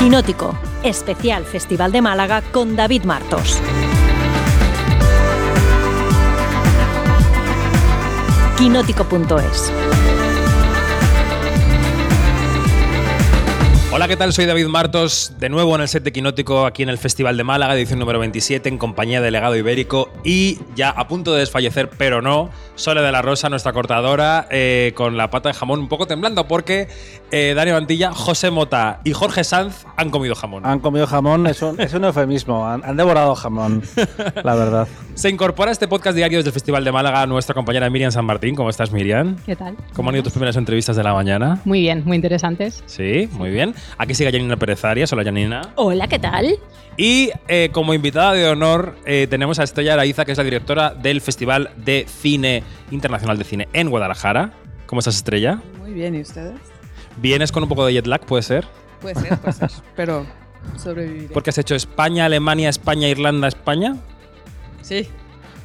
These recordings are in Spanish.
Quinótico, especial Festival de Málaga con David Martos. Quinótico.es Hola, ¿qué tal? Soy David Martos, de nuevo en el set de Quinótico aquí en el Festival de Málaga, edición número 27, en compañía de Legado Ibérico y ya a punto de desfallecer, pero no, Sole de la Rosa, nuestra cortadora, eh, con la pata de jamón un poco temblando porque eh, Dani Mantilla, José Mota y Jorge Sanz han comido jamón. Han comido jamón, es un, es un eufemismo, han, han devorado jamón, la verdad. Se incorpora a este podcast diario desde el Festival de Málaga nuestra compañera Miriam San Martín. ¿Cómo estás, Miriam? ¿Qué tal? ¿Cómo han ido tus primeras entrevistas de la mañana? Muy bien, muy interesantes. Sí, muy bien. Aquí sigue Janina Pérez Arias. Hola, Janina. Hola, ¿qué tal? Y eh, como invitada de honor eh, tenemos a Estrella Araiza, que es la directora del Festival de Cine Internacional de Cine en Guadalajara. ¿Cómo estás, Estrella? Muy bien, ¿y ustedes? ¿Vienes con un poco de jet lag, puede ser? Puede ser, puede ser, pero sobreviviré. Porque has hecho España, Alemania, España, Irlanda, España. Sí.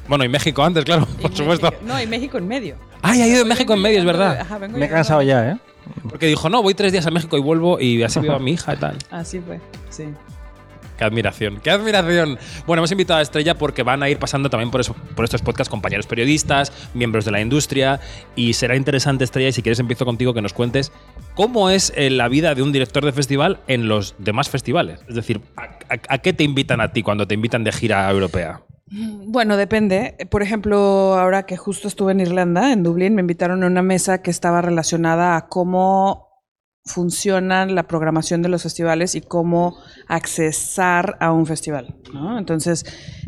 Bueno, y México antes, claro, y por supuesto. No, y México en medio. Ay, ha ido en México en medio, es verdad. Ajá, vengo Me he llegando- cansado ya, ¿eh? Porque dijo, no, voy tres días a México y vuelvo y así veo a mi hija y tal. Así fue, sí. Qué admiración, qué admiración. Bueno, hemos invitado a Estrella porque van a ir pasando también por, eso- por estos podcasts compañeros periodistas, miembros de la industria, y será interesante, Estrella, y si quieres empiezo contigo que nos cuentes cómo es eh, la vida de un director de festival en los demás festivales. Es decir, ¿a, a- a qué te invitan a ti cuando te invitan de gira europea? Bueno, depende. Por ejemplo, ahora que justo estuve en Irlanda, en Dublín, me invitaron a una mesa que estaba relacionada a cómo funciona la programación de los festivales y cómo accesar a un festival. Entonces,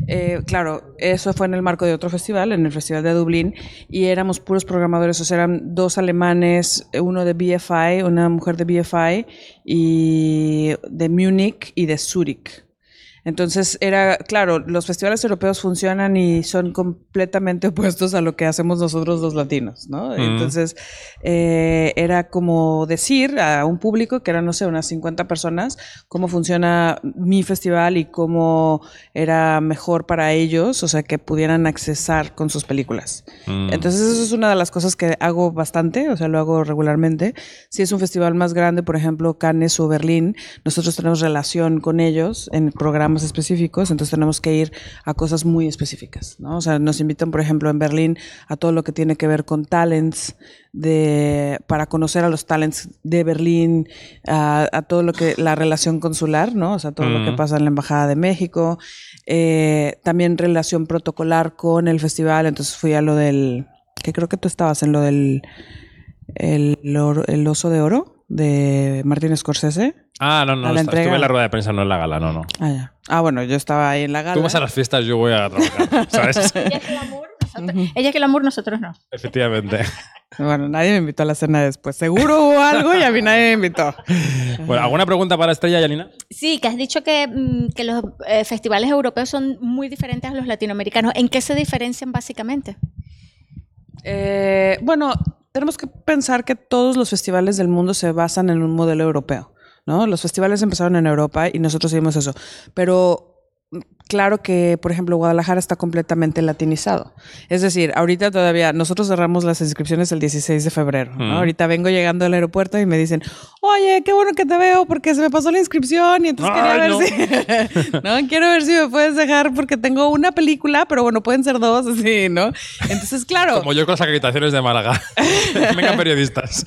eh, claro, eso fue en el marco de otro festival, en el Festival de Dublín, y éramos puros programadores, o sea, eran dos alemanes, uno de BFI, una mujer de BFI, y de Múnich y de Zúrich. Entonces era, claro, los festivales europeos funcionan y son completamente opuestos a lo que hacemos nosotros los latinos, ¿no? Entonces eh, era como decir a un público que eran, no sé, unas 50 personas, cómo funciona mi festival y cómo era mejor para ellos, o sea, que pudieran accesar con sus películas. Mm. Entonces eso es una de las cosas que hago bastante, o sea, lo hago regularmente. Si es un festival más grande, por ejemplo, Cannes o Berlín, nosotros tenemos relación con ellos en programas específicos, entonces tenemos que ir a cosas muy específicas, ¿no? O sea, nos invitan, por ejemplo, en Berlín a todo lo que tiene que ver con talents, de, para conocer a los talents de Berlín, a, a todo lo que, la relación consular, ¿no? O sea, todo lo que pasa en la Embajada de México, eh, también relación protocolar con el festival, entonces fui a lo del, que creo que tú estabas en lo del, el, el oso de oro de Martín Scorsese. Ah, no, no, a la está- estuve en la rueda de prensa, no en la gala, no, no. Ah, ya. Ah, bueno, yo estaba ahí en la gala. Tú vas a las fiestas, yo voy a trabajar, ¿sabes? Ella es glamour, nosotros, ella es glamour, nosotros no. Efectivamente. Bueno, nadie me invitó a la cena después. Seguro hubo algo y a mí nadie me invitó. Bueno, ¿alguna pregunta para Estrella, Yanina? Sí, que has dicho que, mm, que los eh, festivales europeos son muy diferentes a los latinoamericanos. ¿En qué se diferencian básicamente? Eh, bueno, tenemos que pensar que todos los festivales del mundo se basan en un modelo europeo, ¿no? Los festivales empezaron en Europa y nosotros seguimos eso. Pero claro que, por ejemplo, Guadalajara está completamente latinizado. Es decir, ahorita todavía, nosotros cerramos las inscripciones el 16 de febrero, ¿no? Mm. Ahorita vengo llegando al aeropuerto y me dicen, oye, qué bueno que te veo porque se me pasó la inscripción y entonces quería ver no. si... no, quiero ver si me puedes dejar porque tengo una película, pero bueno, pueden ser dos, así, ¿no? Entonces, claro. Como yo con las acreditaciones de Málaga. Venga, periodistas.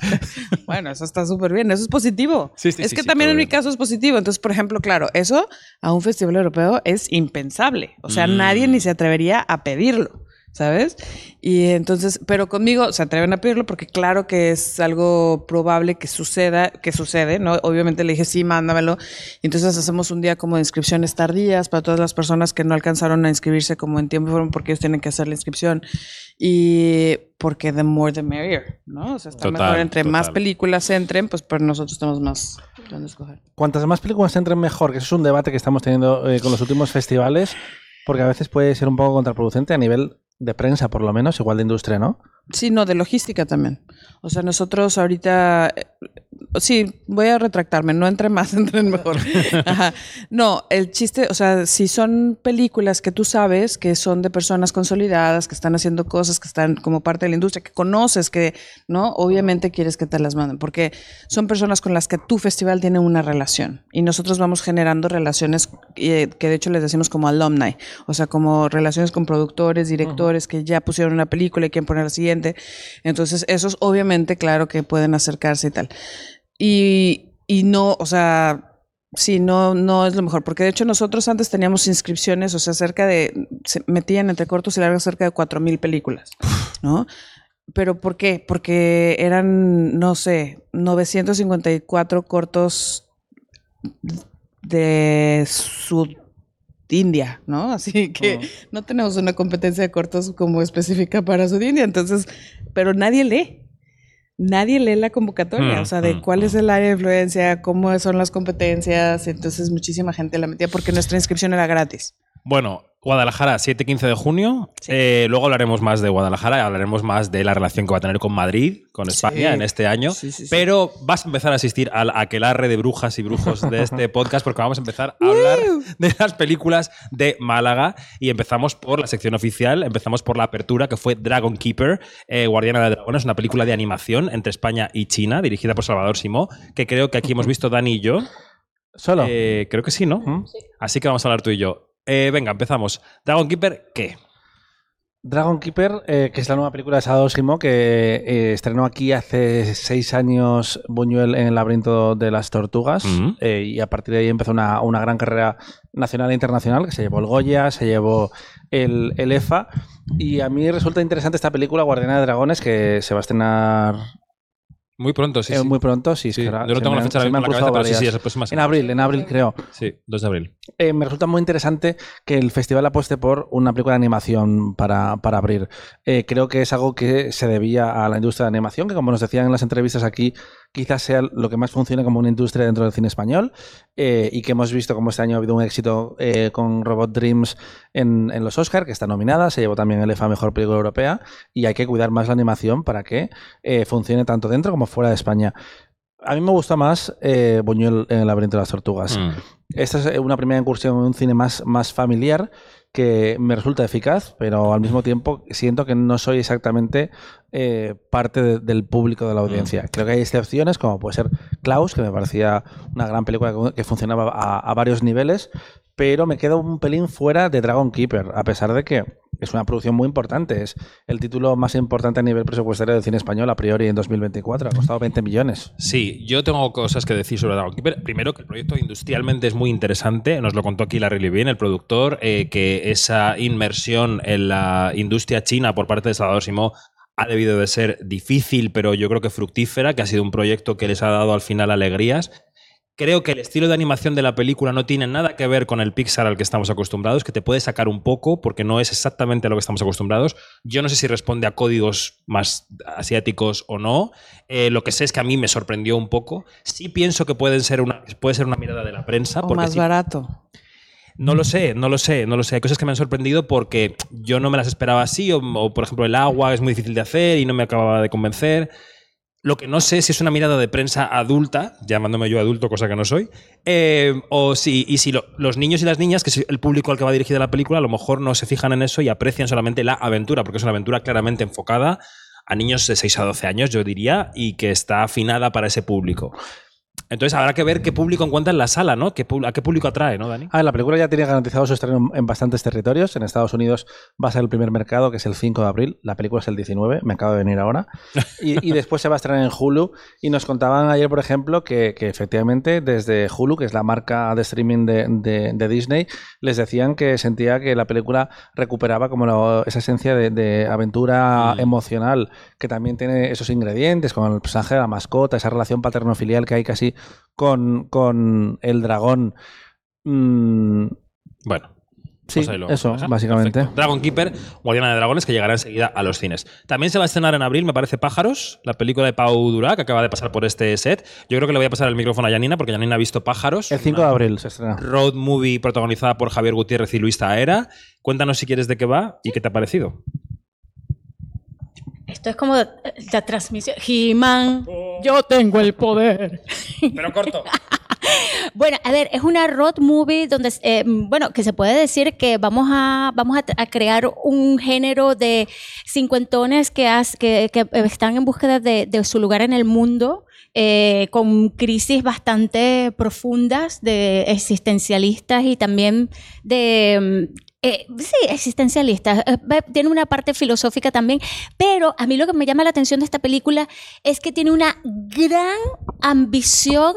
Bueno, eso está súper bien, eso es positivo. Sí, sí, es sí, que también en mi bien. caso es positivo. Entonces, por ejemplo, claro, eso a un festival europeo es impensable. O sea, Mm. nadie ni se atrevería a pedirlo, ¿sabes? Y entonces, pero conmigo se atreven a pedirlo porque claro que es algo probable que suceda, que sucede, ¿no? Obviamente le dije, sí, mándamelo. Y entonces hacemos un día como de inscripciones tardías para todas las personas que no alcanzaron a inscribirse como en tiempo y forma porque ellos tienen que hacer la inscripción. Y porque the more the merrier, ¿no? O sea, está Total, mejor entre más total. películas entren, pues pero nosotros tenemos más donde escoger. Cuantas más películas entren mejor, que eso es un debate que estamos teniendo eh, con los últimos festivales, porque a veces puede ser un poco contraproducente a nivel de prensa, por lo menos, igual de industria, ¿no? Sí, no, de logística también. O sea, nosotros ahorita, eh, sí, voy a retractarme, no entre más, entren mejor. Ajá. No, el chiste, o sea, si son películas que tú sabes que son de personas consolidadas, que están haciendo cosas, que están como parte de la industria, que conoces, que, ¿no? Obviamente quieres que te las manden, porque son personas con las que tu festival tiene una relación. Y nosotros vamos generando relaciones eh, que de hecho les decimos como alumni, o sea, como relaciones con productores, directores que ya pusieron una película y quieren poner la siguiente. Entonces, esos obviamente, claro que pueden acercarse y tal. Y, y no, o sea, sí, no, no es lo mejor, porque de hecho nosotros antes teníamos inscripciones, o sea, cerca de, se metían entre cortos y largos cerca de 4.000 películas, ¿no? Pero ¿por qué? Porque eran, no sé, 954 cortos de Sudindia, ¿no? Así que no tenemos una competencia de cortos como específica para Sudindia, entonces, pero nadie lee. Nadie lee la convocatoria, Mm, o sea, de mm, cuál es el área de influencia, cómo son las competencias, entonces muchísima gente la metía porque nuestra inscripción era gratis. Bueno, Guadalajara, 7-15 de junio. Eh, luego hablaremos más de Guadalajara y hablaremos más de la relación que va a tener con Madrid, con España Sí. en este año. Sí, sí, sí. Pero vas a empezar a asistir al aquelarre de brujas y brujos de este podcast porque vamos a empezar a hablar de las películas de Málaga y empezamos por la sección oficial, empezamos por la apertura que fue Dragon Keeper, eh, Guardiana de Dragones, una película de animación entre España y China, dirigida por Salvador Simó, que creo que aquí hemos visto Dani y yo. Solo. Eh, creo que sí, ¿no? Así que vamos a hablar tú y yo. Eh, venga, empezamos. Dragon Keeper, ¿qué? Dragon Keeper, eh, que es la nueva película de Salvador Simó, que eh, estrenó aquí hace seis años Buñuel en el laberinto de las tortugas. Eh, y a partir de ahí empezó una, una gran carrera nacional e internacional, que se llevó el Goya, se llevó el, el EFA. Y a mí resulta interesante esta película, Guardiana de Dragones, que se va a estrenar Muy pronto, sí. eh, sí. muy pronto. Sí, Sí, es que ahora yo no tengo la fecha en me la cabeza, pero sí, sí, es próxima En semana. abril, en abril creo. Sí, 2 de abril. Eh, me resulta muy interesante que el festival apueste por una película de animación para, para abrir. Eh, creo que es algo que se debía a la industria de animación, que como nos decían en las entrevistas aquí, quizás sea lo que más funcione como una industria dentro del cine español eh, y que hemos visto como este año ha habido un éxito eh, con Robot Dreams en, en los Oscar, que está nominada, se llevó también el EFA Mejor Película Europea y hay que cuidar más la animación para que eh, funcione tanto dentro como fuera de España. A mí me gusta más Buñuel en el laberinto de las tortugas. Mm. Esta es una primera incursión en un cine más, más familiar que me resulta eficaz, pero al mismo tiempo siento que no soy exactamente eh, parte de- del público de la audiencia. Creo que hay excepciones, como puede ser Klaus, que me parecía una gran película que- que funcionaba a, a varios niveles, pero me quedo un pelín fuera de Dragon Keeper, a pesar de que es una producción muy importante. Es el título más importante a nivel presupuestario del cine español a priori en 2024. Ha costado 20 millones. Sí, yo tengo cosas que decir sobre Dragon Keeper. Primero, que el proyecto industrialmente es muy interesante. Nos lo contó aquí Larry Levine, el productor, eh, que esa inmersión en la industria china por parte de Salvador Simó ha debido de ser difícil, pero yo creo que fructífera, que ha sido un proyecto que les ha dado al final alegrías. Creo que el estilo de animación de la película no tiene nada que ver con el Pixar al que estamos acostumbrados, que te puede sacar un poco porque no es exactamente a lo que estamos acostumbrados. Yo no sé si responde a códigos más asiáticos o no. Eh, lo que sé es que a mí me sorprendió un poco. Sí pienso que pueden ser una, puede ser una mirada de la prensa. O porque más sí- barato. no lo sé, no lo sé, no lo sé. Hay cosas que me han sorprendido porque yo no me las esperaba así, o, o, por ejemplo el agua es muy difícil de hacer y no me acababa de convencer. Lo que no sé es si es una mirada de prensa adulta, llamándome yo adulto, cosa que no soy, eh, o si, y si lo- los niños y las niñas, que es el público al que va dirigida la película, a lo mejor no se fijan en eso y aprecian solamente la aventura, porque es una aventura claramente enfocada a niños de 6 a 12 años, yo diría, y que está afinada para ese público. Entonces habrá que ver qué público encuentra en la sala, ¿no? ¿Qué, ¿A qué público atrae, ¿no, Dani? Ah, la película ya tiene garantizado su estreno en bastantes territorios. En Estados Unidos va a ser el primer mercado, que es el 5 de abril. La película es el 19, me acaba de venir ahora. Y, y después se va a estrenar en Hulu. Y nos contaban ayer, por ejemplo, que, que efectivamente desde Hulu, que es la marca de streaming de, de- de Disney, les decían que sentía que la película recuperaba como la- esa esencia de, de aventura Mm. emocional, que también tiene esos ingredientes, con el personaje de la mascota, esa relación paterno-filial que hay casi con, con el dragón. Mm, Bueno. Sí, pues ahí lo eso, básicamente. Perfecto. Dragon Keeper, Guardiana de Dragones, que llegará enseguida a los cines. También se va a estrenar en abril, me parece, Pájaros, la película de Pau Durá, que acaba de pasar por este set. Yo creo que le voy a pasar el micrófono a Janina, porque Janina ha visto Pájaros. el 5 de abril se estrena. Road movie protagonizada por Javier Gutiérrez y Luis Taera. Cuéntanos si quieres de qué va y qué te ha parecido. Esto es como la transmisión. He-Man, Yo tengo el poder. Pero corto. Bueno, a ver, es una road movie donde, eh, bueno, que se puede decir que vamos a, vamos a, a crear un género de cincuentones que, has- que, que están en búsqueda de, de su lugar en el mundo, eh, con crisis bastante profundas de existencialistas y también de... eh, sí, existencialistas. Eh, Tiene una parte filosófica también, pero a mí lo que me llama la atención de esta película es que tiene una gran ambición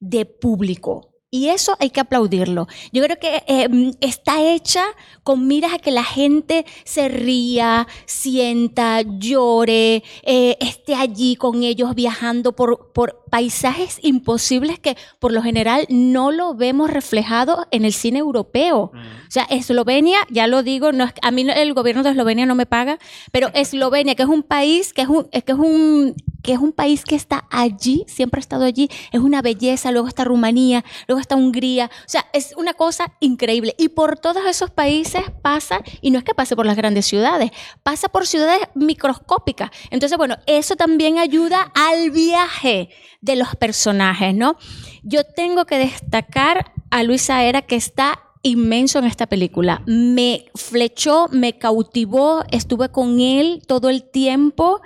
de público. Y eso hay que aplaudirlo. Yo creo que mm, está hecha con miras a que la gente se ría, sienta, llore, eh, esté allí con ellos viajando por, por paisajes imposibles que por lo general no lo vemos reflejado en el cine europeo. O sea, Eslovenia, ya lo digo, no es, a mí el gobierno de Eslovenia no me paga, pero Eslovenia, que es un país, que es un, que es un, que es un país que está allí, siempre ha estado allí, es una belleza, luego está Rumanía, luego está Hungría, o sea, es una cosa increíble. Y por todos esos países pasa, y no es que pase por las grandes ciudades, pasa por ciudades microscópicas. Entonces, bueno, eso también ayuda al viaje de los personajes, ¿no? Yo tengo que destacar a Luis Aera que está inmenso en esta película. Me flechó, me cautivó, estuve con él todo el tiempo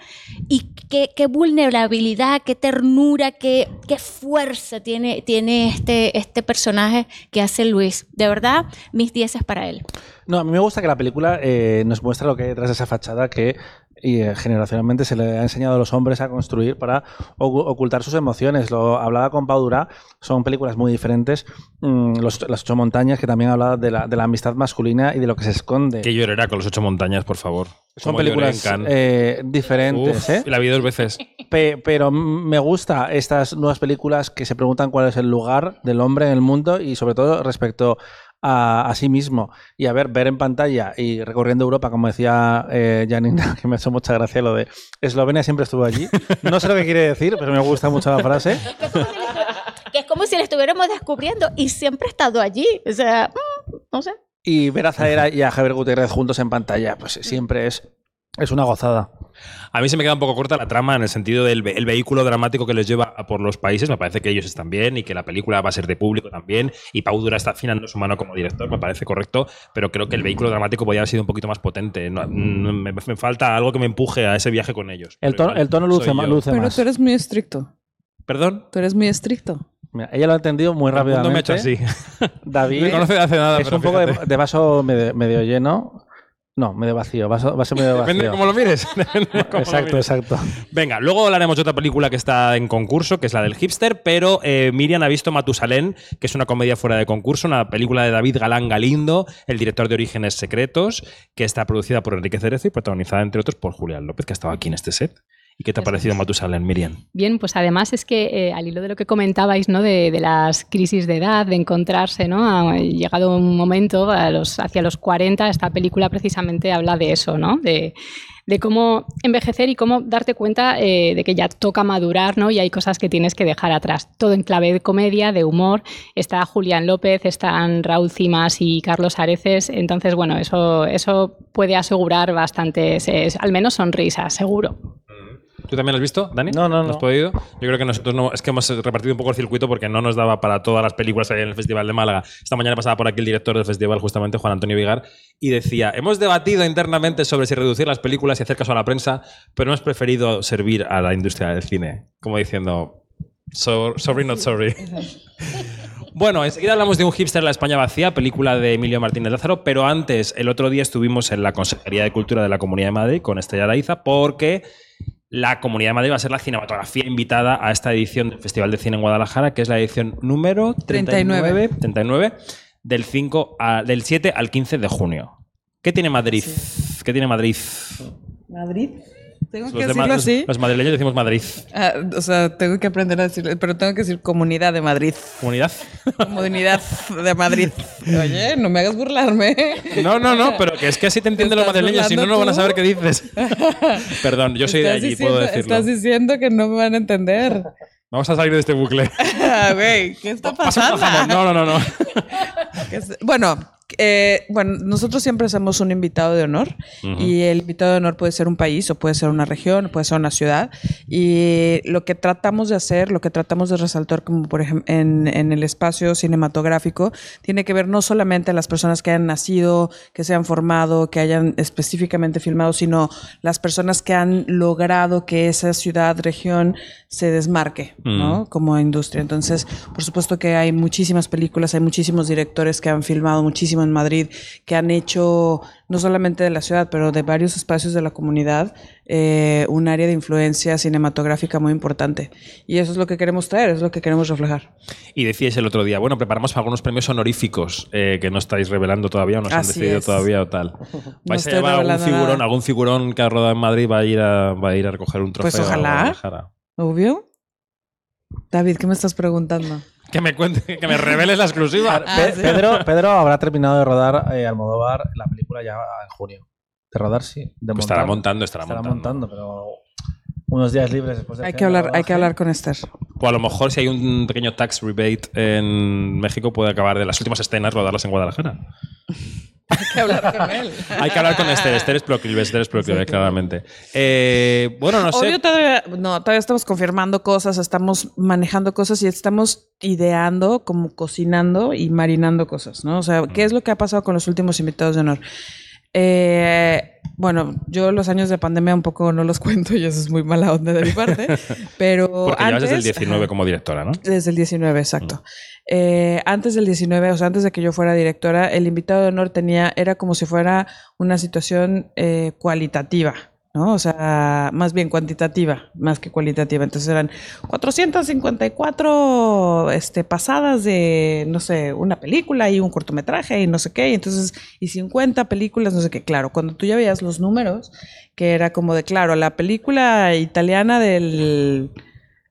y qué, qué vulnerabilidad, qué ternura, qué, qué fuerza tiene, tiene este, este personaje que hace Luis. De verdad, mis 10 es para él. No, a mí me gusta que la película eh, nos muestra lo que hay detrás de esa fachada que y, eh, generacionalmente se le ha enseñado a los hombres a construir para ocu- ocultar sus emociones. Lo hablaba con Pau Durá, son películas muy diferentes. Mm, los- las ocho montañas, que también hablaba de la, de la amistad masculina y de lo que se esconde. Que llorará con los ocho montañas, por favor. son Como películas eh, diferentes, Uf, ¿eh? La vi dos veces. Pe- pero me gusta estas nuevas películas que se preguntan cuál es el lugar del hombre en el mundo y sobre todo respecto a, a sí mismo. Y a ver, ver en pantalla y recorriendo Europa, como decía eh, Janina, que me ha hecho mucha gracia lo de Eslovenia siempre estuvo allí. No sé lo que quiere decir, pero me gusta mucho la frase. Que es como si lo estuviéramos descubriendo y siempre ha estado allí. O sea, mm, no sé. Y ver a Zaera y a Javier Gutiérrez juntos en pantalla, pues siempre es, es una gozada. A mí se me queda un poco corta la trama en el sentido del ve- el vehículo dramático que les lleva por los países. Me parece que ellos están bien y que la película va a ser de público también. Y Pau Dura está afinando su mano como director, me parece correcto. Pero creo que el vehículo dramático podría haber sido un poquito más potente. No- no- me, me falta algo que me empuje a ese viaje con ellos. El tono, igual el tono luce, yo. luce Pero más. tú eres muy estricto. Perdón. Tú eres muy estricto. Mira, ella lo ha entendido muy rápidamente. me ha hecho así. David Me conoce de hace nada, es pero un poco de, vaso medio, medio lleno. No, medio vacío. Vaso, vaso medio vacío. Depende de cómo lo mires. Lo Exacto, mires. exacto. Venga, luego hablaremos de otra película que está en concurso, que es la del hipster, pero eh, Miriam ha visto Matusalén, que es una comedia fuera de concurso, una película de David Galán Galindo, el director de Orígenes Secretos, que está producida por Enrique Cerezo y protagonizada, entre otros, por Julián López, que ha estado aquí en este set. ¿Y qué te ha parecido. Matusalén, Miriam? Bien, pues además es que eh, al hilo de lo que comentabais, ¿no? De, de las crisis de edad, de encontrarse, ¿no? Ha llegado un momento a los, hacia los 40, esta película precisamente habla de eso, ¿no? De, de cómo envejecer y cómo darte cuenta eh, de que ya toca madurar, ¿no? Y hay cosas que tienes que dejar atrás. Todo en clave de comedia, de humor. Está Julián López, están Raúl Cimas y Carlos Areces. Entonces, bueno, eso, eso puede asegurar bastantes, eh, al menos sonrisas, seguro. ¿Tú también lo has visto, Dani? No, no, no. has podido? Yo creo que nosotros no. Es que hemos repartido un poco el circuito porque no nos daba para todas las películas ahí en el Festival de Málaga. Esta mañana pasaba por aquí el director del festival, justamente Juan Antonio Vigar, y decía: Hemos debatido internamente sobre si reducir las películas y hacer caso a la prensa, pero hemos preferido servir a la industria del cine. Como diciendo: "So- Sorry, not sorry. Bueno, enseguida hablamos de un hipster en la España vacía, película de Emilio Martínez Lázaro, pero antes, el otro día estuvimos en la Consejería de Cultura de la Comunidad de Madrid con Estrella Araiza porque la Comunidad de Madrid va a ser la cinematografía invitada a esta edición del Festival de Cine en Guadalajara, que es la edición número 39, 39 del, 5 a- del 7 al 15 de junio. ¿Qué tiene Madrid? ¿Qué tiene Madrid? ¿Madrid? Tengo Los, que decirlo así. los madrileños decimos Madrid. Ah, o sea, tengo que aprender a decirlo, pero tengo que decir Comunidad de Madrid. ¿Comunidad? Comunidad de Madrid. Oye, no me hagas burlarme. No, no, no, pero que es que así te entienden los madrileños, si no, no van a saber qué dices. Perdón, yo soy de allí, diciendo- puedo decirlo. Estás diciendo que no me van a entender. Vamos a salir de este bucle. Güey, ¿qué está pasando? No, no, no, no. Bueno, eh, bueno, nosotros siempre hacemos un invitado de honor y el invitado de honor puede ser un país o puede ser una región, puede ser una ciudad. Y lo que tratamos de hacer, lo que tratamos de resaltar como por ejemplo en, en el espacio cinematográfico, tiene que ver no solamente a las personas que hayan nacido, que se han formado, que hayan específicamente filmado, sino las personas que han logrado que esa ciudad, región se desmarque, ¿no? Como industria. Entonces, por supuesto que hay muchísimas películas, hay muchísimos directores que han filmado muchísimo en Madrid, que han hecho no solamente de la ciudad, pero de varios espacios de la comunidad, eh, un área de influencia cinematográfica muy importante. Y eso es lo que queremos traer, es lo que queremos reflejar. Y decíais el otro día, bueno, preparamos algunos premios honoríficos eh, que no estáis revelando todavía o no se han decidido es. todavía o tal. ¿Vais a estoy llevar algún figurón, nada. algún figurón que ha rodado en Madrid va a ir a, va a, ir a recoger un trofeo? Pues a ojalá. ¿Obvio? David, ¿qué me estás preguntando? Que me cuente, que me reveles la exclusiva. Ah, Pe- sí. Pedro, Pedro habrá terminado de rodar eh, Almodóvar la película ya en junio. De rodar, sí. De Pues estará montando, estará, Estará montando. montando, pero unos días libres después de Hay que hablar, hay que hablar con Esther. O a lo mejor si hay un pequeño tax rebate en México puede acabar de las últimas escenas rodarlas en Guadalajara. Hay que hablar con él. Hay que hablar con Esther. Esther es proclive, Esther es proclive, claramente. Eh, bueno, no sé. Obvio, todavía, no, todavía estamos confirmando cosas, estamos manejando cosas y estamos ideando, como cocinando y marinando cosas, ¿no? O sea, ¿qué es lo que ha pasado con los últimos invitados de honor? Eh, bueno, yo los años de pandemia un poco no los cuento y eso es muy mala onda de mi parte, pero Porque llevas desde el antes- 19 ajá. como directora, ¿no? Desde el 19, exacto. Eh, antes del 19, o sea, antes de que yo fuera directora, el invitado de honor tenía, era como si fuera una situación eh, cualitativa, ¿no? O sea, más bien cuantitativa, más que cualitativa. Entonces eran 454 este, pasadas de, no sé, una película y un cortometraje y no sé qué, y entonces, y 50 películas, no sé qué. Claro, cuando tú ya veías los números, que era como de, claro, la película italiana del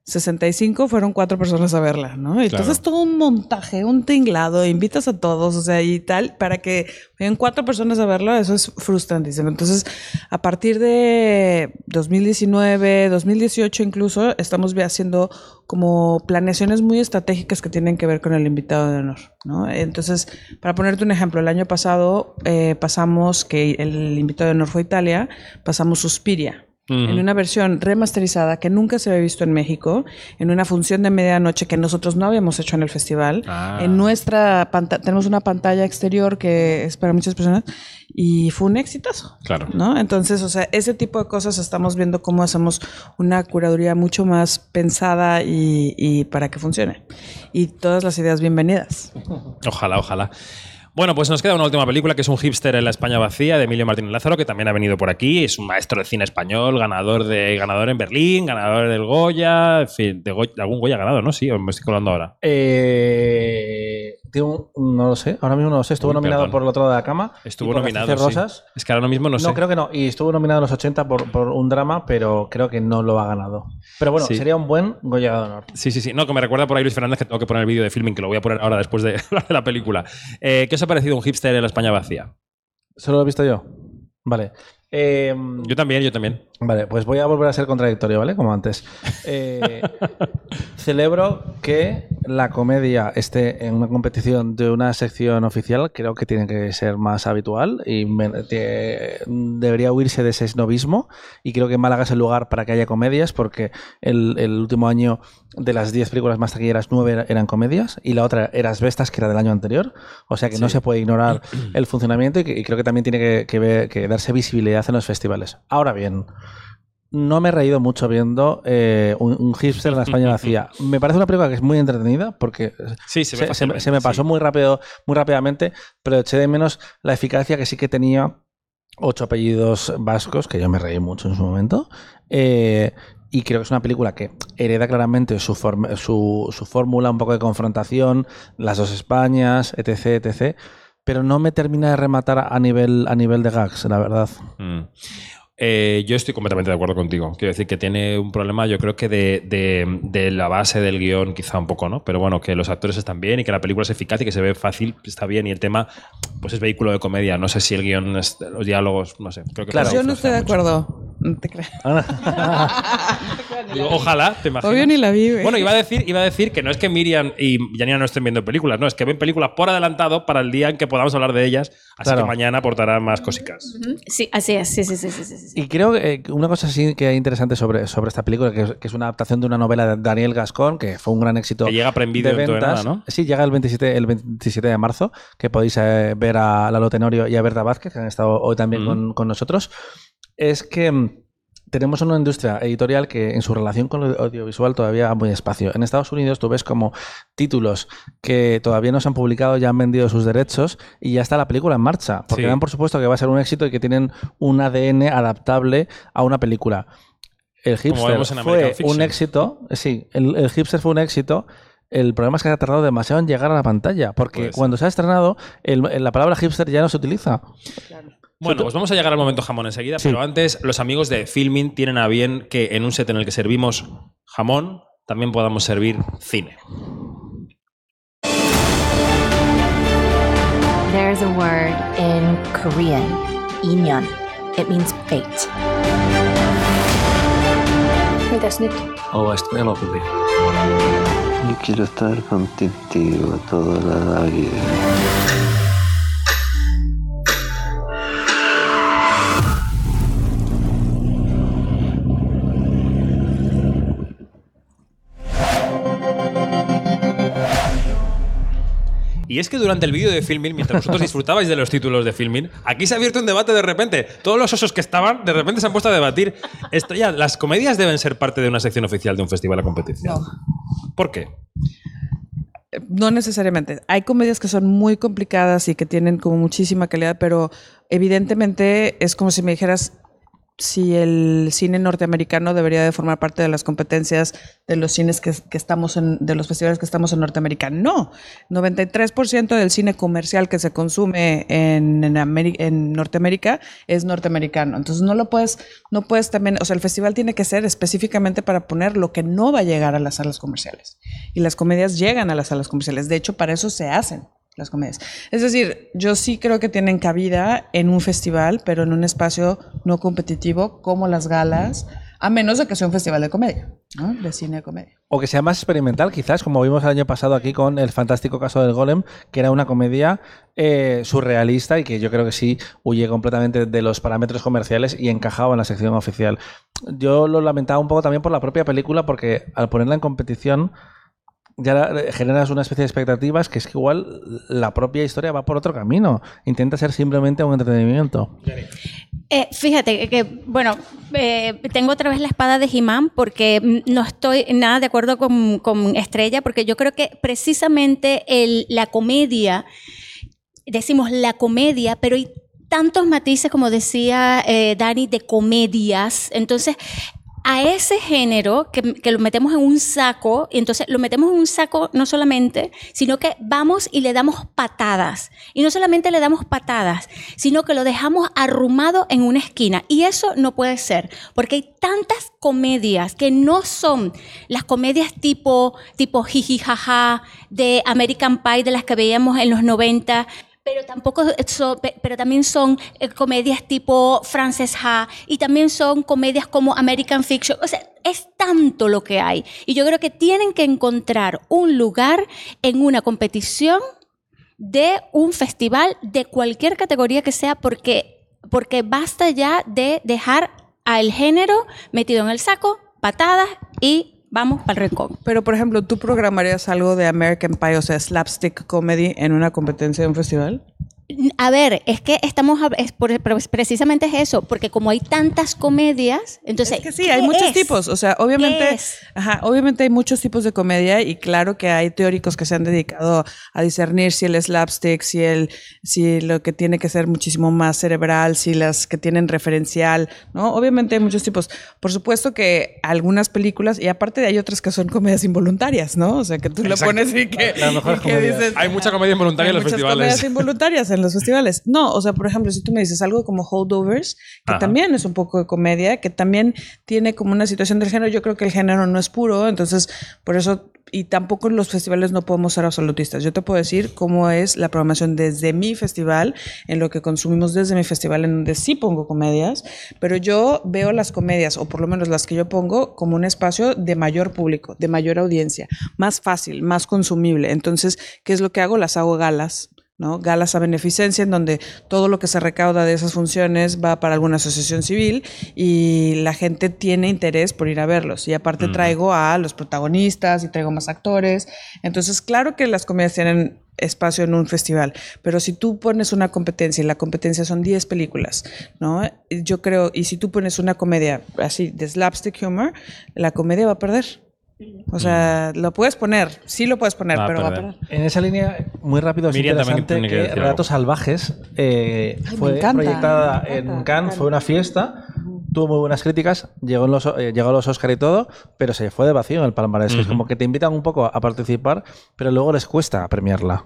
65 fueron cuatro personas a verla, ¿no? Entonces Claro. todo un montaje, un tinglado, invitas a todos, o sea, y tal, para que vengan cuatro personas a verlo, eso es frustrantísimo. Entonces, a partir de 2019, 2018 incluso, estamos haciendo como planeaciones muy estratégicas que tienen que ver con el invitado de honor, ¿no? Entonces, para ponerte un ejemplo, el año pasado eh, pasamos, que el invitado de honor fue Italia, pasamos Suspiria en una versión remasterizada que nunca se había visto en México, en una función de medianoche que nosotros no habíamos hecho en el festival. Ah. En nuestra pantalla, tenemos una pantalla exterior que es para muchas personas y fue un exitazo. Claro. ¿No? Entonces, o sea, ese tipo de cosas estamos viendo cómo hacemos una curaduría mucho más pensada y, y para que funcione. Y todas las ideas bienvenidas. Ojalá, ojalá. Bueno, pues nos queda una última película que es un hipster en la España vacía de Emilio Martínez Lázaro, que también ha venido por aquí. Es un maestro de cine español, ganador de ganador en Berlín, ganador del Goya, en fin, de, Go- de algún Goya ganado, ¿no? Sí, me estoy colando ahora. Eh, un- no lo sé, ahora mismo no lo sé. Estuvo Uy, nominado perdón. por el otro lado de la cama. Estuvo y por nominado. Sí. Es que ahora mismo no No, sé. creo que no. Y estuvo nominado en los 80 por, por un drama, pero creo que no lo ha ganado. Pero bueno, Sí. sería un buen Goya de honor. Sí, sí, sí. No, que me recuerda por ahí Luis Fernández que tengo que poner el vídeo de filming, que lo voy a poner ahora después de de la película. Eh, ¿Qué os ha parecido un hipster en la España vacía? ¿Solo lo he visto yo? Vale. Eh, Yo también, yo también. Vale, pues voy a volver a ser contradictorio, ¿vale? Como antes. Eh, celebro que la comedia esté en una competición de una sección oficial. Creo que tiene que ser más habitual y me- te- debería huirse de ese snobismo. Y creo que Málaga es el lugar para que haya comedias, porque el, el último año de las 10 películas más taquilleras, 9 era- eran comedias y la otra era Asbestas, que era del año anterior. O sea que no se puede ignorar el funcionamiento y, que- y creo que también tiene que, que ver- que darse visibilidad en los festivales. Ahora bien, no me he reído mucho viendo eh, un, un hipster en la España vacía. Me parece una película que es muy entretenida porque Sí, se ve se, se- fácilmente, se me pasó sí. muy rápido, muy rápidamente, pero eché de menos la eficacia que sí que tenía ocho apellidos vascos, que yo me reí mucho en su momento. Eh, y creo que es una película que hereda claramente su, su fórmula, un poco de confrontación, las dos Españas, etc, etc. Pero no me termina de rematar a nivel, a nivel de gags, la verdad. Mm. Eh, yo estoy completamente de acuerdo contigo. Quiero decir que tiene un problema, yo creo que de, de- de la base del guion, quizá un poco, ¿no? Pero bueno, que los actores están bien y que la película es eficaz y que se ve fácil, está bien. Y el tema, pues es vehículo de comedia. No sé si el guion, es- los diálogos, no sé. Creo que Claro. Yo no estoy de mucho. acuerdo. No te creas. Digo, Ojalá, te imaginas. Obvio ni la vi, güey. Bueno, iba a decir, iba a decir que no es que Miriam y Janina no estén viendo películas, no, es que ven películas por adelantado para el día en que podamos hablar de ellas, así Claro. que mañana aportarán más cositas. Sí, así es. Sí, sí, sí, sí, sí, sí. Y creo que eh, una cosa así que es interesante sobre, sobre esta película, que es, que es una adaptación de una novela de Daniel Gascón, que fue un gran éxito. Que llega de ventas. nada, ¿no? Sí, llega el 27, el 27 de marzo, que podéis eh, ver a Lalo Tenorio y a Berta Vázquez, que han estado hoy también Mm. con, con nosotros. Es que mm, tenemos una industria editorial que en su relación con lo audiovisual todavía va muy despacio. En Estados Unidos tú ves como títulos que todavía no se han publicado, ya han vendido sus derechos y ya está la película en marcha. Porque Sí. dan por supuesto que va a ser un éxito y que tienen un ADN adaptable a una película. El hipster vemos en fue un éxito. Sí, el, el hipster fue un éxito. El problema es que ha tardado demasiado en llegar a la pantalla. Porque Puede ser. cuando se ha estrenado, el- la palabra hipster ya no se utiliza. Bueno, pues vamos a llegar al momento jamón enseguida, Sí. pero antes los amigos de Filming tienen a bien que en un set en el que servimos jamón, también podamos servir cine. There's a word in Korean, inyeon. It means fate. Mitäs nyt? Ovaista elokuvia. Yo quiero estar contigo toda la vida. Y es que durante el vídeo de Filming, mientras vosotros disfrutabais de los títulos de Filming, aquí se ha abierto un debate de repente. Todos los osos que estaban, de repente se han puesto a debatir. Estrella, ¿las comedias deben ser parte de una sección oficial de un festival a competición? No. ¿Por qué? No necesariamente. Hay comedias que son muy complicadas y que tienen como muchísima calidad, pero evidentemente es como si me dijeras si el cine norteamericano debería de formar parte de las competencias de los cines que, que estamos en, de los festivales que estamos en Norteamérica. No, 93% del cine comercial que se consume en, en, en Norteamérica es norteamericano. Entonces no lo puedes, no puedes también, o sea, el festival tiene que ser específicamente para poner lo que no va a llegar a las salas comerciales. Y las comedias llegan a las salas comerciales. De hecho, para eso se hacen las comedias. Es decir, yo sí creo que tienen cabida en un festival, pero en un espacio no competitivo como las galas, a menos de que sea un festival de comedia, ¿no? de cine de comedia. O que sea más experimental, quizás, como vimos el año pasado aquí con el fantástico caso del Golem, que era una comedia eh, surrealista y que yo creo que sí huye completamente de los parámetros comerciales y encajaba en la sección oficial. Yo lo lamentaba un poco también por la propia película, porque al ponerla en competición ya la- generas una especie de expectativas que es que igual la propia historia va por otro camino. Intenta ser simplemente un entretenimiento. Eh, fíjate que, bueno, eh, tengo otra vez la espada de Jimán porque mm, no estoy nada de acuerdo con, con Estrella, porque yo creo que precisamente el- la comedia, decimos la comedia, pero hay tantos matices, como decía eh, Dani, de comedias. Entonces, a ese género que, lo metemos en un saco, y entonces lo metemos en un saco no solamente, sino que vamos y le damos patadas. Y no solamente le damos patadas, sino que lo dejamos arrumado en una esquina. Y eso no puede ser, porque hay tantas comedias que no son las comedias tipo, tipo jiji jaja de American Pie de las que veíamos en los 90 pero tampoco pero también son eh, comedias tipo Frances Ha y también son comedias como American Fiction. O sea, es tanto lo que hay. Y yo creo que tienen que encontrar un lugar en una competición de un festival de cualquier categoría que sea porque, porque basta ya de dejar al género metido en el saco, patadas y vamos el rincón. Pero, por ejemplo, ¿tú programarías algo de American Pie, o sea, slapstick comedy en una competencia de un festival? A ver, es que estamos, hab- es por- pero precisamente es eso, porque como hay tantas comedias, entonces... Es que sí, ¿qué hay muchos es? tipos. O sea, obviamente, ajá, obviamente hay muchos tipos de comedia y claro que hay teóricos que se han dedicado a discernir si el slapstick, si el, si lo que tiene que ser muchísimo más cerebral, si las que tienen referencial, ¿no? Obviamente hay muchos tipos. Por supuesto que algunas películas, y aparte hay otras que son comedias involuntarias, ¿no? O sea, que tú lo pones y que, mejores y que dices, Hay mucha comedia involuntaria hay en los muchas festivales. comedias involuntarias en en los festivales. No, o sea, por ejemplo, si tú me dices algo como Holdovers, que Ajá. también es un poco de comedia, que también tiene como una situación del género, yo creo que el género no es puro, entonces por eso, y tampoco en los festivales no podemos ser absolutistas. Yo te puedo decir cómo es la programación desde mi festival, en lo que consumimos desde mi festival, en donde sí pongo comedias, pero yo veo las comedias, o por lo menos las que yo pongo, como un espacio de mayor público, de mayor audiencia, más fácil, más consumible. Entonces, ¿qué es lo que hago? Las hago galas. ¿No? Galas a beneficencia, en donde todo lo que se recauda de esas funciones va para alguna asociación civil y la gente tiene interés por ir a verlos. Y aparte traigo a los protagonistas y traigo más actores. Entonces, claro que las comedias tienen espacio en un festival, pero si tú pones una competencia y la competencia son 10 películas, ¿no? Yo creo, y si tú pones una comedia así de slapstick humor, la comedia va a perder. O sea, lo puedes poner, sí lo puedes poner, Va a pero va a perder. En esa línea, muy rápido, es Miriam también interesante que que. Relatos Salvajes eh, Ay, fue encanta, proyectada encanta, en Cannes, fue una fiesta, tuvo muy buenas críticas, llegó, en los, eh, llegó a los Oscar y todo, pero se fue de vacío en el palmarés. Es como que te invitan un poco a participar, pero luego les cuesta premiarla.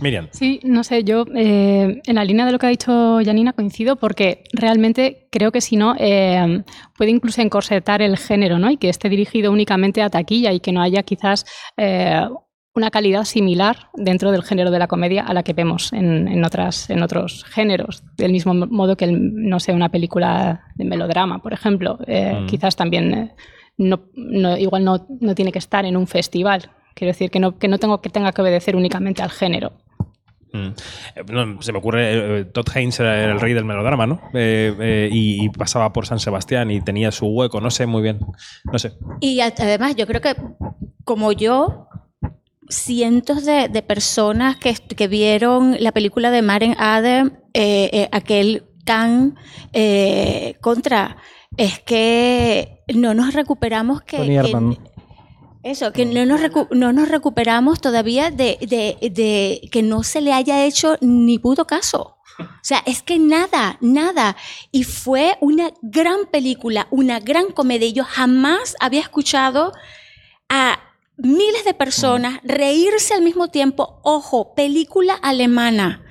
Miriam. Sí, no sé, yo eh, en la línea de lo que ha dicho Janina coincido porque realmente creo que si no eh, puede incluso encorsetar el género, ¿no? Y que esté dirigido únicamente a taquilla y que no haya quizás eh, una calidad similar dentro del género de la comedia a la que vemos en, en otras, en otros géneros. Del mismo modo que, el- no sé, una película de melodrama, por ejemplo, eh, Mm. quizás también eh, no, no- igual no, no tiene que estar en un festival. Quiero decir que no, que no tengo que tenga que obedecer únicamente al género. Mm. Eh, no, se me ocurre, eh, Todd Haynes era el rey del melodrama, ¿no? Eh, eh, y, y pasaba por San Sebastián y tenía su hueco, no sé muy bien. No sé. Y además, yo creo que como yo, cientos de, de personas que, que vieron la película de Maren Adam, eh, eh, aquel can eh, contra, es que no nos recuperamos que... Eso, que no nos, recu- no nos recuperamos todavía de, de- de que no se le haya hecho ni puto caso. O sea, es que nada, nada. Y fue una gran película, una gran comedia. Yo jamás había escuchado a miles de personas reírse al mismo tiempo. Ojo, película alemana.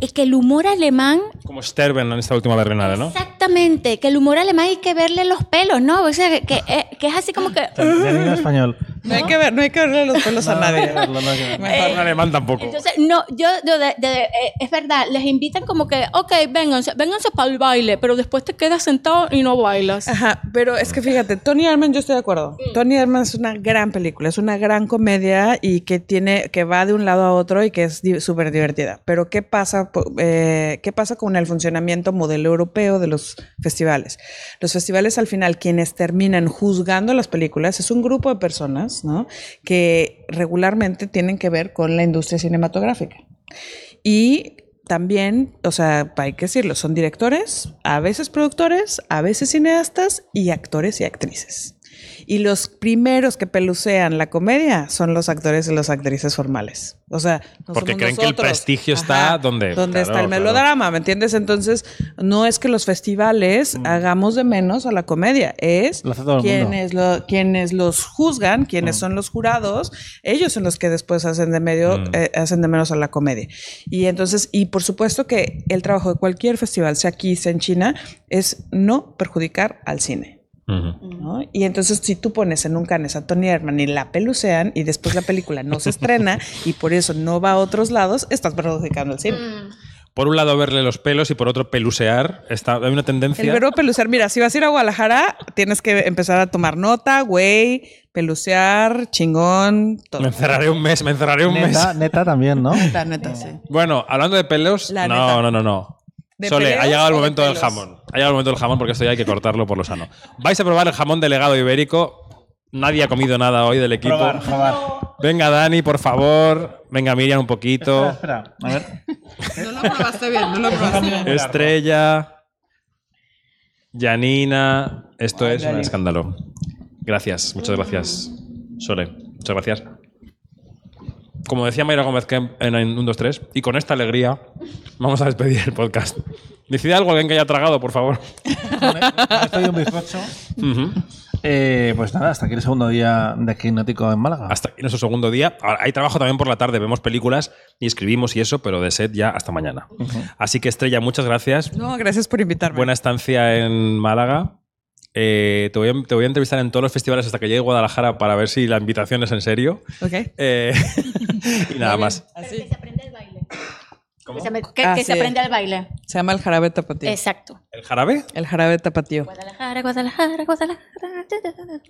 Es que el humor alemán Como Sterben en esta última Berlinale, ¿no? Exactamente, que el humor alemán hay que verle los pelos, ¿no? O sea, que, que, eh, que es así como que... Janina español. No hay que ver, no hay que verle los pelos a No, no hay nadie. verlo, no hay que verlo. Mejor En alemán tampoco. Entonces, no, yo, yo de- de- eh, es verdad, les invitan como que, ok, vénganse, vénganse para el baile, pero después te quedas sentado y no bailas. Ajá, pero es que fíjate, Tony Erdmann, yo estoy de acuerdo. Tony Erdmann es una gran película, es una gran comedia y que tiene, que va de un lado a otro y que es súper divertida. Pero ¿qué pasa, eh, qué pasa con el funcionamiento modelo europeo de los festivales? Los festivales al final, quienes terminan juzgando las películas, es un grupo de personas, ¿no? Que regularmente tienen que ver con la industria cinematográfica. Y también, o sea, hay que decirlo, son directores, a veces productores, a veces cineastas y actores y actrices. Y los primeros que pelucean la comedia son los actores y las actrices formales. O sea, no Porque somos creen que el prestigio está donde- donde claro, está el claro. melodrama, ¿me entiendes? Entonces, no es que los festivales hagamos de menos a la comedia, es quienes, lo- quienes los juzgan, quienes son los jurados, ellos son los que después hacen de medio, Mm. eh, hacen de menos a la comedia. Y entonces, y por supuesto que el trabajo de cualquier festival, sea aquí, sea en China, es no perjudicar al cine. Y entonces si tú pones en un canes a Tony Herman y la pelucean y después la película no se estrena y por eso no va a otros lados, estás perjudicando al cine. Por un lado, verle los pelos y por otro, pelucear. Está, hay una tendencia. El verbo pelucear, mira, si vas a ir a Guadalajara, tienes que empezar a tomar nota, güey, pelucear, chingón, todo. Me encerraré un mes, me encerraré un Neta, mes. neta también, ¿no? La neta, sí. Bueno, hablando de pelos, La no, neta. no, no, no. ¿De Sole, ha llegado el de momento del jamón. Ha llegado el momento del jamón porque esto ya hay que cortarlo por lo sano. Vais a probar el jamón delegado ibérico. Nadie ha comido nada hoy del equipo. Probar, probar. Venga, Dani, por favor. Venga, Miriam, un poquito. Espera, espera. A ver. No lo probaste bien, no lo probaste bien. Estrella. Janina. Esto es un escándalo. Gracias, muchas gracias. Sole, muchas gracias. Como decía Mayra Gómez Kemp en 1, 2, 3, y con esta alegría vamos a despedir el podcast. Decide algo alguien que haya tragado, por favor. Estoy un bizcocho. Eh, pues nada, hasta aquí el segundo día de Quinótico en Málaga. Hasta aquí nuestro segundo día. Ahora, hay trabajo también por la tarde, vemos películas y escribimos y eso, pero de set ya hasta mañana. Así que Estrella, muchas gracias. No, gracias por invitarme. Buena estancia en Málaga. Eh, te, voy a, te voy a entrevistar en todos los festivales hasta que llegue a Guadalajara para ver si la invitación es en serio. Ok. Eh, y nada más. Así. Que se aprende el baile. ¿Cómo? Que, se, que- Ah, que se sí. aprende el baile. Se llama el jarabe tapatío. Exacto. ¿El jarabe? El jarabe tapatío. Guadalajara, Guadalajara, Guadalajara.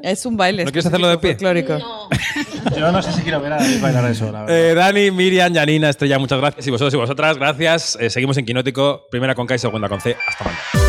Es un baile. ¿No quieres hacerlo de pie? Folclórico. No. Yo no sé si quiero ver a bailar eso, la verdad. Eh, Dani, Miriam, Janina, Estrella, muchas gracias. Y vosotros y vosotras, gracias. Eh, seguimos en Quinótico, primera con K y segunda con C. Hasta mañana.